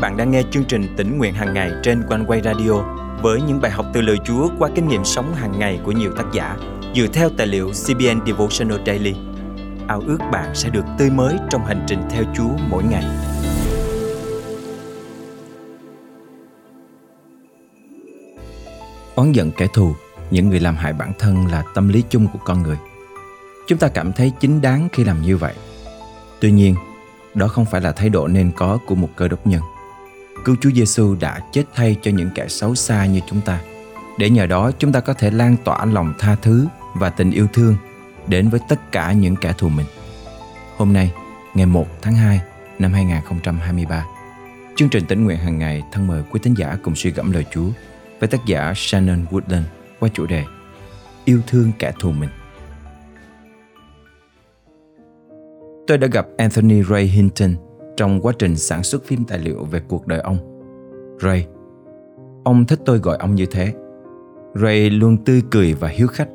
bạn đang nghe chương trình tỉnh nguyện hàng ngày trên quanh quay radio với những bài học từ lời Chúa qua kinh nghiệm sống hàng ngày của nhiều tác giả dựa theo tài liệu CBN Devotional Daily. Ao ước bạn sẽ được tươi mới trong hành trình theo Chúa mỗi ngày. Oán giận kẻ thù, những người làm hại bản thân là tâm lý chung của con người. Chúng ta cảm thấy chính đáng khi làm như vậy. Tuy nhiên, đó không phải là thái độ nên có của một cơ đốc nhân. Cứu Chúa Giêsu đã chết thay cho những kẻ xấu xa như chúng ta, để nhờ đó chúng ta có thể lan tỏa lòng tha thứ và tình yêu thương đến với tất cả những kẻ thù mình. Hôm nay, ngày 1 tháng 2 năm 2023, chương trình tỉnh nguyện hàng ngày thân mời quý tín giả cùng suy gẫm lời Chúa với tác giả Shannon Woodland qua chủ đề Yêu thương kẻ thù mình. Tôi đã gặp Anthony Ray Hinton trong quá trình sản xuất phim tài liệu về cuộc đời ông. Ray. Ông thích tôi gọi ông như thế. Ray luôn tươi cười và hiếu khách.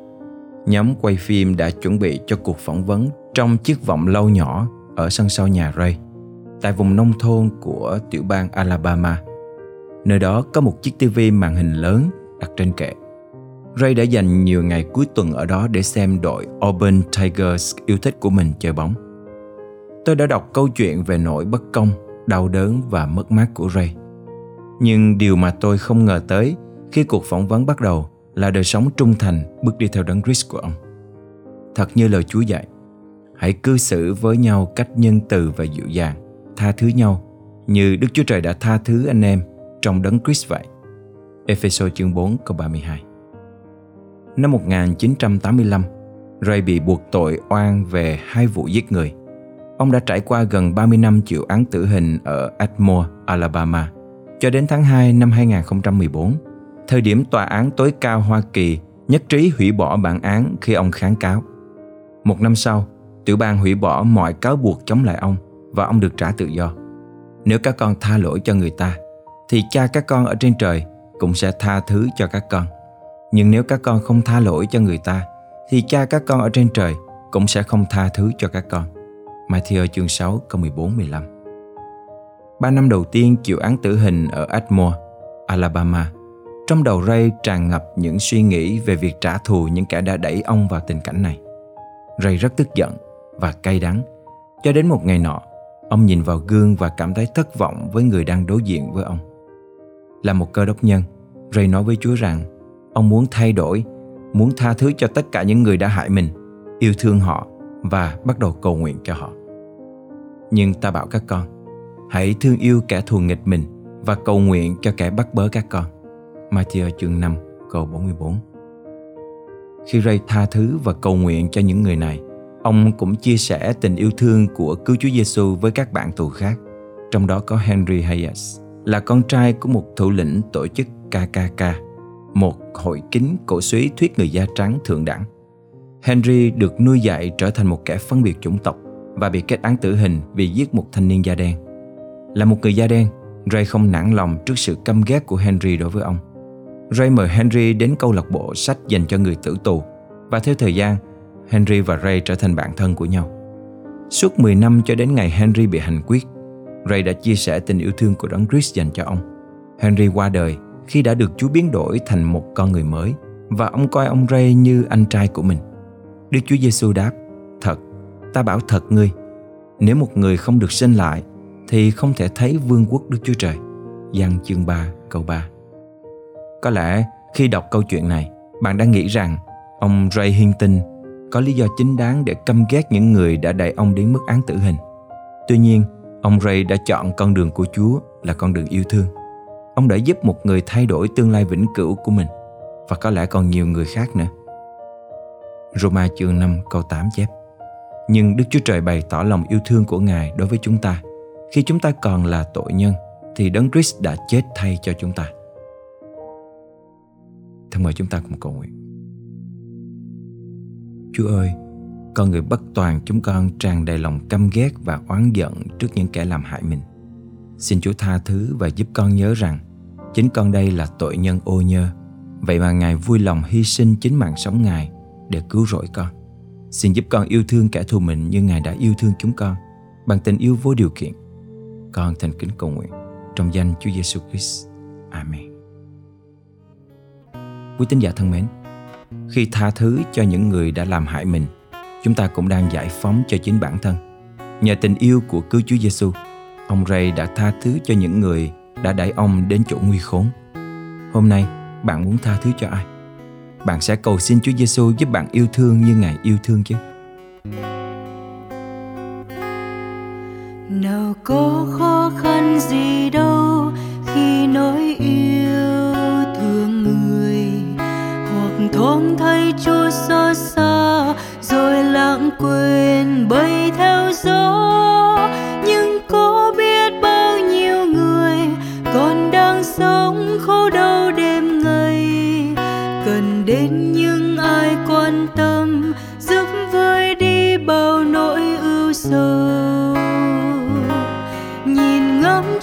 Nhóm quay phim đã chuẩn bị cho cuộc phỏng vấn trong chiếc vọng lâu nhỏ ở sân sau nhà Ray, tại vùng nông thôn của tiểu bang Alabama. Nơi đó có một chiếc tivi màn hình lớn đặt trên kệ. Ray đã dành nhiều ngày cuối tuần ở đó để xem đội Auburn Tigers yêu thích của mình chơi bóng. Tôi đã đọc câu chuyện về nỗi bất công, đau đớn và mất mát của Ray. Nhưng điều mà tôi không ngờ tới khi cuộc phỏng vấn bắt đầu là đời sống trung thành bước đi theo đấng Christ của ông. Thật như lời Chúa dạy, hãy cư xử với nhau cách nhân từ và dịu dàng, tha thứ nhau như Đức Chúa Trời đã tha thứ anh em trong đấng Christ vậy. Ephesos chương 4 câu 32 Năm 1985, Ray bị buộc tội oan về hai vụ giết người – Ông đã trải qua gần 30 năm chịu án tử hình ở Atmore, Alabama, cho đến tháng 2 năm 2014, thời điểm tòa án tối cao Hoa Kỳ nhất trí hủy bỏ bản án khi ông kháng cáo. Một năm sau, tiểu bang hủy bỏ mọi cáo buộc chống lại ông và ông được trả tự do. Nếu các con tha lỗi cho người ta, thì cha các con ở trên trời cũng sẽ tha thứ cho các con. Nhưng nếu các con không tha lỗi cho người ta, thì cha các con ở trên trời cũng sẽ không tha thứ cho các con. Matthew chương 6 câu 14-15 Ba năm đầu tiên chịu án tử hình ở Atmore, Alabama, trong đầu Ray tràn ngập những suy nghĩ về việc trả thù những kẻ đã đẩy ông vào tình cảnh này. Ray rất tức giận và cay đắng. Cho đến một ngày nọ, ông nhìn vào gương và cảm thấy thất vọng với người đang đối diện với ông. Là một cơ đốc nhân, Ray nói với Chúa rằng ông muốn thay đổi, muốn tha thứ cho tất cả những người đã hại mình, yêu thương họ và bắt đầu cầu nguyện cho họ. Nhưng ta bảo các con, hãy thương yêu kẻ thù nghịch mình và cầu nguyện cho kẻ bắt bớ các con. Matthew chương 5 câu 44 Khi Ray tha thứ và cầu nguyện cho những người này, ông cũng chia sẻ tình yêu thương của cứu Chúa Giêsu với các bạn tù khác, trong đó có Henry Hayes, là con trai của một thủ lĩnh tổ chức KKK, một hội kính cổ suý thuyết người da trắng thượng đẳng. Henry được nuôi dạy trở thành một kẻ phân biệt chủng tộc và bị kết án tử hình vì giết một thanh niên da đen. Là một người da đen, Ray không nản lòng trước sự căm ghét của Henry đối với ông. Ray mời Henry đến câu lạc bộ sách dành cho người tử tù và theo thời gian, Henry và Ray trở thành bạn thân của nhau. Suốt 10 năm cho đến ngày Henry bị hành quyết, Ray đã chia sẻ tình yêu thương của Đấng Christ dành cho ông. Henry qua đời khi đã được Chúa biến đổi thành một con người mới và ông coi ông Ray như anh trai của mình. Đức Chúa Giêsu đáp, thật, ta bảo thật ngươi, nếu một người không được sinh lại thì không thể thấy vương quốc Đức Chúa Trời. Giăng chương 3 câu 3 Có lẽ khi đọc câu chuyện này, bạn đang nghĩ rằng ông Ray Hinton có lý do chính đáng để căm ghét những người đã đẩy ông đến mức án tử hình. Tuy nhiên, ông Ray đã chọn con đường của Chúa là con đường yêu thương. Ông đã giúp một người thay đổi tương lai vĩnh cửu của mình và có lẽ còn nhiều người khác nữa. Roma chương 5 câu 8 chép. Nhưng Đức Chúa Trời bày tỏ lòng yêu thương của Ngài đối với chúng ta. Khi chúng ta còn là tội nhân, Thì Đấng Christ đã chết thay cho chúng ta. Thân mời chúng ta cùng cầu nguyện. Chúa ơi, Con người bất toàn chúng con tràn đầy lòng căm ghét và oán giận trước những kẻ làm hại mình. Xin Chúa tha thứ và giúp con nhớ rằng Chính con đây là tội nhân ô nhơ. Vậy mà Ngài vui lòng hy sinh chính mạng sống Ngài để cứu rỗi con. Xin giúp con yêu thương kẻ thù mình như Ngài đã yêu thương chúng con bằng tình yêu vô điều kiện. Con thành kính cầu nguyện trong danh Chúa Giêsu Christ. Amen. Quý tín giả thân mến, khi tha thứ cho những người đã làm hại mình, chúng ta cũng đang giải phóng cho chính bản thân. Nhờ tình yêu của cứu Chúa Giêsu, ông Ray đã tha thứ cho những người đã đẩy ông đến chỗ nguy khốn. Hôm nay, bạn muốn tha thứ cho ai? Bạn sẽ cầu xin Chúa Giêsu giúp bạn yêu thương như Ngài yêu thương chứ? nào có khó khăn gì đâu khi nói yêu thương người, hoặc thoáng thấy Chúa xót xa rồi lãng quên bay theo gió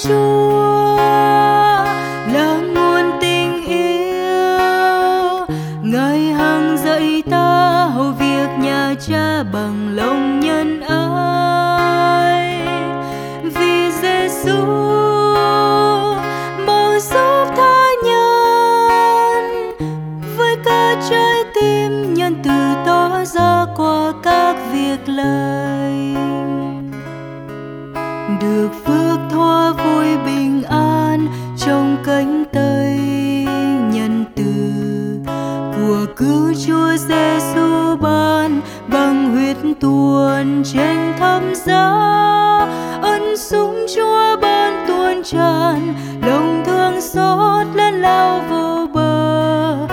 chúa của cứu Chúa Giêsu ban bằng huyết tuôn trên thâm giá. Ân sủng Chúa ban tuôn tràn, lòng thương xót lên lao vô bờ.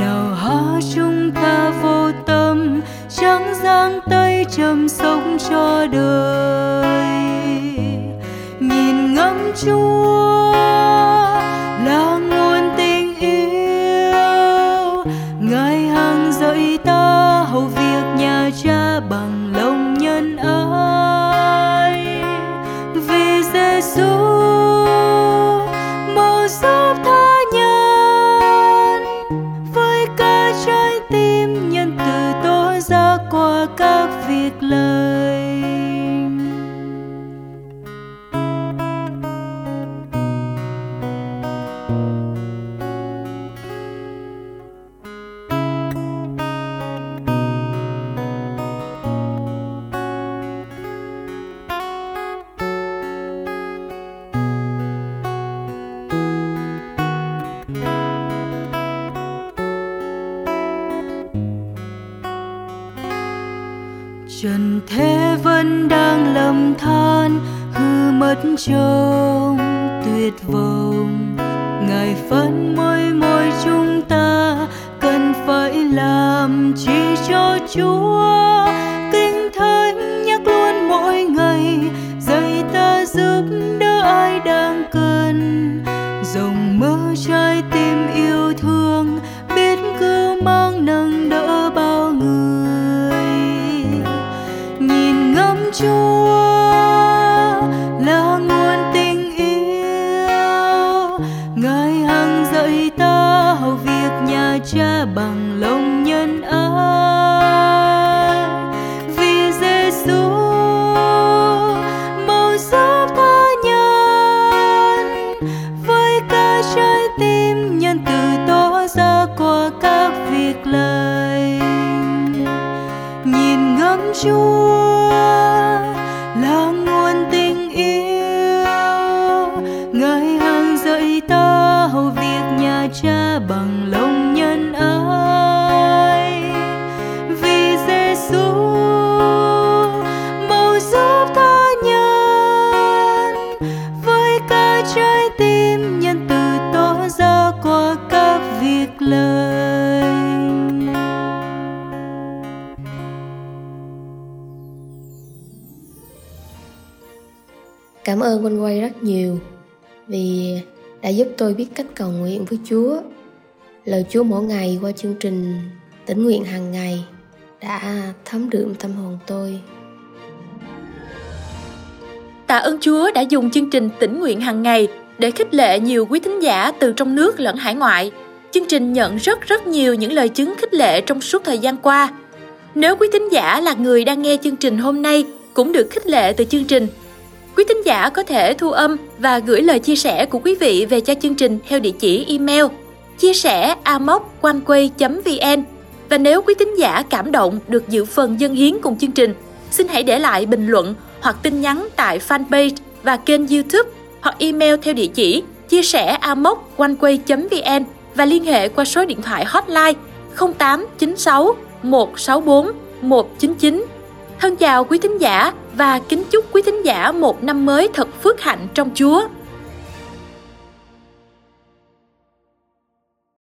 Nào há chúng ta vô tâm chẳng giang tay chầm sống cho đời. Nhìn ngắm Chúa. Trần thế vẫn đang lầm than, hư mất trông tuyệt vọng. Ngài phân môi môi chúng ta cần phải làm chi cho chúa. Kinh thánh nhắc luôn mỗi ngày, dạy ta giúp đỡ ai đang cần. Cha bằng lòng nhân ái. Vì Giêsu mau giúp tha nhân với cả trái tim nhân từ tỏ ra qua các việc lành. Nhìn ngắm Chúa với trái tim nhân từ tỏ ra qua các việc lời Cảm ơn Quanh Quay rất nhiều vì đã giúp tôi biết cách cầu nguyện với Chúa. Lời Chúa mỗi ngày qua chương trình tỉnh nguyện hàng ngày đã thấm đượm tâm hồn tôi. Tạ ơn Chúa đã dùng chương trình tỉnh nguyện hàng ngày để khích lệ nhiều quý thính giả từ trong nước lẫn hải ngoại. Chương trình nhận rất rất nhiều những lời chứng khích lệ trong suốt thời gian qua. Nếu quý thính giả là người đang nghe chương trình hôm nay cũng được khích lệ từ chương trình, quý thính giả có thể thu âm và gửi lời chia sẻ của quý vị về cho chương trình theo địa chỉ email chia sẻ amoconeway.vn và nếu quý thính giả cảm động được dự phần dân hiến cùng chương trình, xin hãy để lại bình luận hoặc tin nhắn tại fanpage và kênh YouTube hoặc email theo địa chỉ chia sẻ amoconeway.vn và liên hệ qua số điện thoại hotline 0896 164 199. Thân chào quý thính giả và kính chúc quý thính giả một năm mới thật phước hạnh trong Chúa.